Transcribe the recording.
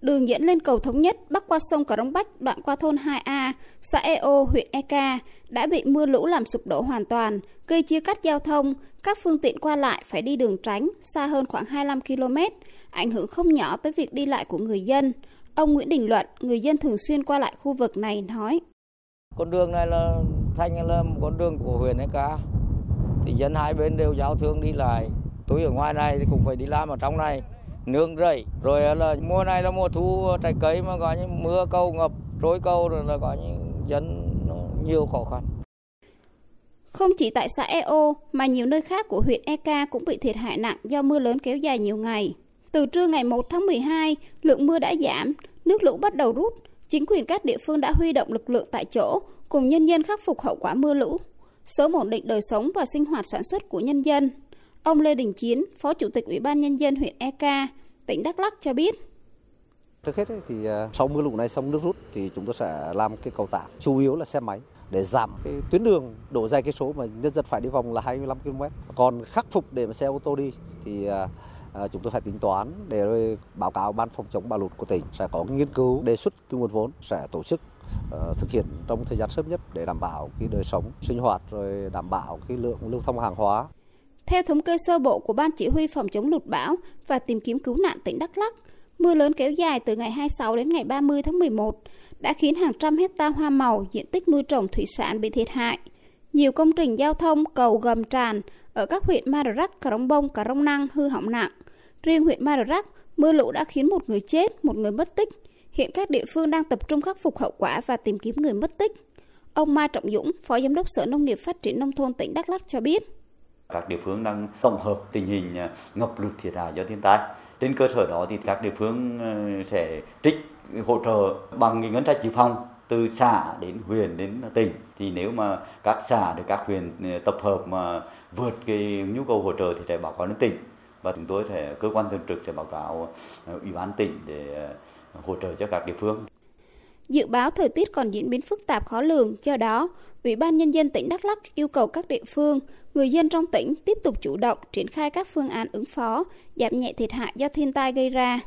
đường dẫn lên cầu Thống Nhất bắc qua sông Cà Rông Bách đoạn qua thôn 2A, xã Eo, huyện Eka đã bị mưa lũ làm sụp đổ hoàn toàn, gây chia cắt giao thông, các phương tiện qua lại phải đi đường tránh xa hơn khoảng 25 km, ảnh hưởng không nhỏ tới việc đi lại của người dân. Ông Nguyễn Đình Luận, người dân thường xuyên qua lại khu vực này nói. Con đường này là thành là một con đường của huyện Eka, thì dân hai bên đều giao thương đi lại. Tôi ở ngoài này thì cũng phải đi làm ở trong này nương rẫy rồi là mùa này là mùa thu trái cây mà có những mưa cầu ngập rối cầu rồi là có những dân nhiều khó khăn không chỉ tại xã EO mà nhiều nơi khác của huyện Eka cũng bị thiệt hại nặng do mưa lớn kéo dài nhiều ngày. Từ trưa ngày 1 tháng 12, lượng mưa đã giảm, nước lũ bắt đầu rút. Chính quyền các địa phương đã huy động lực lượng tại chỗ cùng nhân dân khắc phục hậu quả mưa lũ, sớm ổn định đời sống và sinh hoạt sản xuất của nhân dân. Ông Lê Đình Chiến, Phó Chủ tịch Ủy ban Nhân dân huyện Eka, tỉnh Đắk Lắk cho biết. Trước hết thì à, sau mưa lũ này xong nước rút thì chúng tôi sẽ làm cái cầu tạm, chủ yếu là xe máy để giảm cái tuyến đường độ dài cái số mà nhân dân phải đi vòng là 25 km. Còn khắc phục để mà xe ô tô đi thì à, à chúng tôi phải tính toán để báo cáo ban phòng chống bão lụt của tỉnh sẽ có nghiên cứu đề xuất cái nguồn vốn sẽ tổ chức uh, thực hiện trong thời gian sớm nhất để đảm bảo cái đời sống sinh hoạt rồi đảm bảo cái lượng lưu thông hàng hóa theo thống kê sơ bộ của Ban Chỉ huy phòng chống lụt bão và tìm kiếm cứu nạn tỉnh Đắk Lắk, mưa lớn kéo dài từ ngày 26 đến ngày 30 tháng 11 đã khiến hàng trăm hecta hoa màu, diện tích nuôi trồng thủy sản bị thiệt hại. Nhiều công trình giao thông, cầu gầm tràn ở các huyện Madarak, Cà Rông Bông, Cà Rông Năng hư hỏng nặng. Riêng huyện Madarak, mưa lũ đã khiến một người chết, một người mất tích. Hiện các địa phương đang tập trung khắc phục hậu quả và tìm kiếm người mất tích. Ông Mai Trọng Dũng, Phó Giám đốc Sở Nông nghiệp Phát triển Nông thôn tỉnh Đắk Lắk cho biết các địa phương đang tổng hợp tình hình à, ngập lụt thiệt hại do thiên tai. Trên cơ sở đó thì các địa phương ờ, sẽ trích, hỗ trợ bằng ngân sách dự phòng từ xã đến huyện đến tỉnh. Thì nếu mà các xã được các huyện ờ, tập hợp mà vượt cái nhu cầu hỗ trợ thì sẽ báo cáo đến tỉnh. Và chúng tôi sẽ, cơ quan thường trực sẽ báo cáo ờ, ủy ban tỉnh để hỗ trợ cho các địa phương. Dự báo thời tiết còn diễn biến phức tạp khó lường, do đó, Ủy ban Nhân dân tỉnh Đắk Lắk yêu cầu các địa phương, người dân trong tỉnh tiếp tục chủ động triển khai các phương án ứng phó, giảm nhẹ thiệt hại do thiên tai gây ra.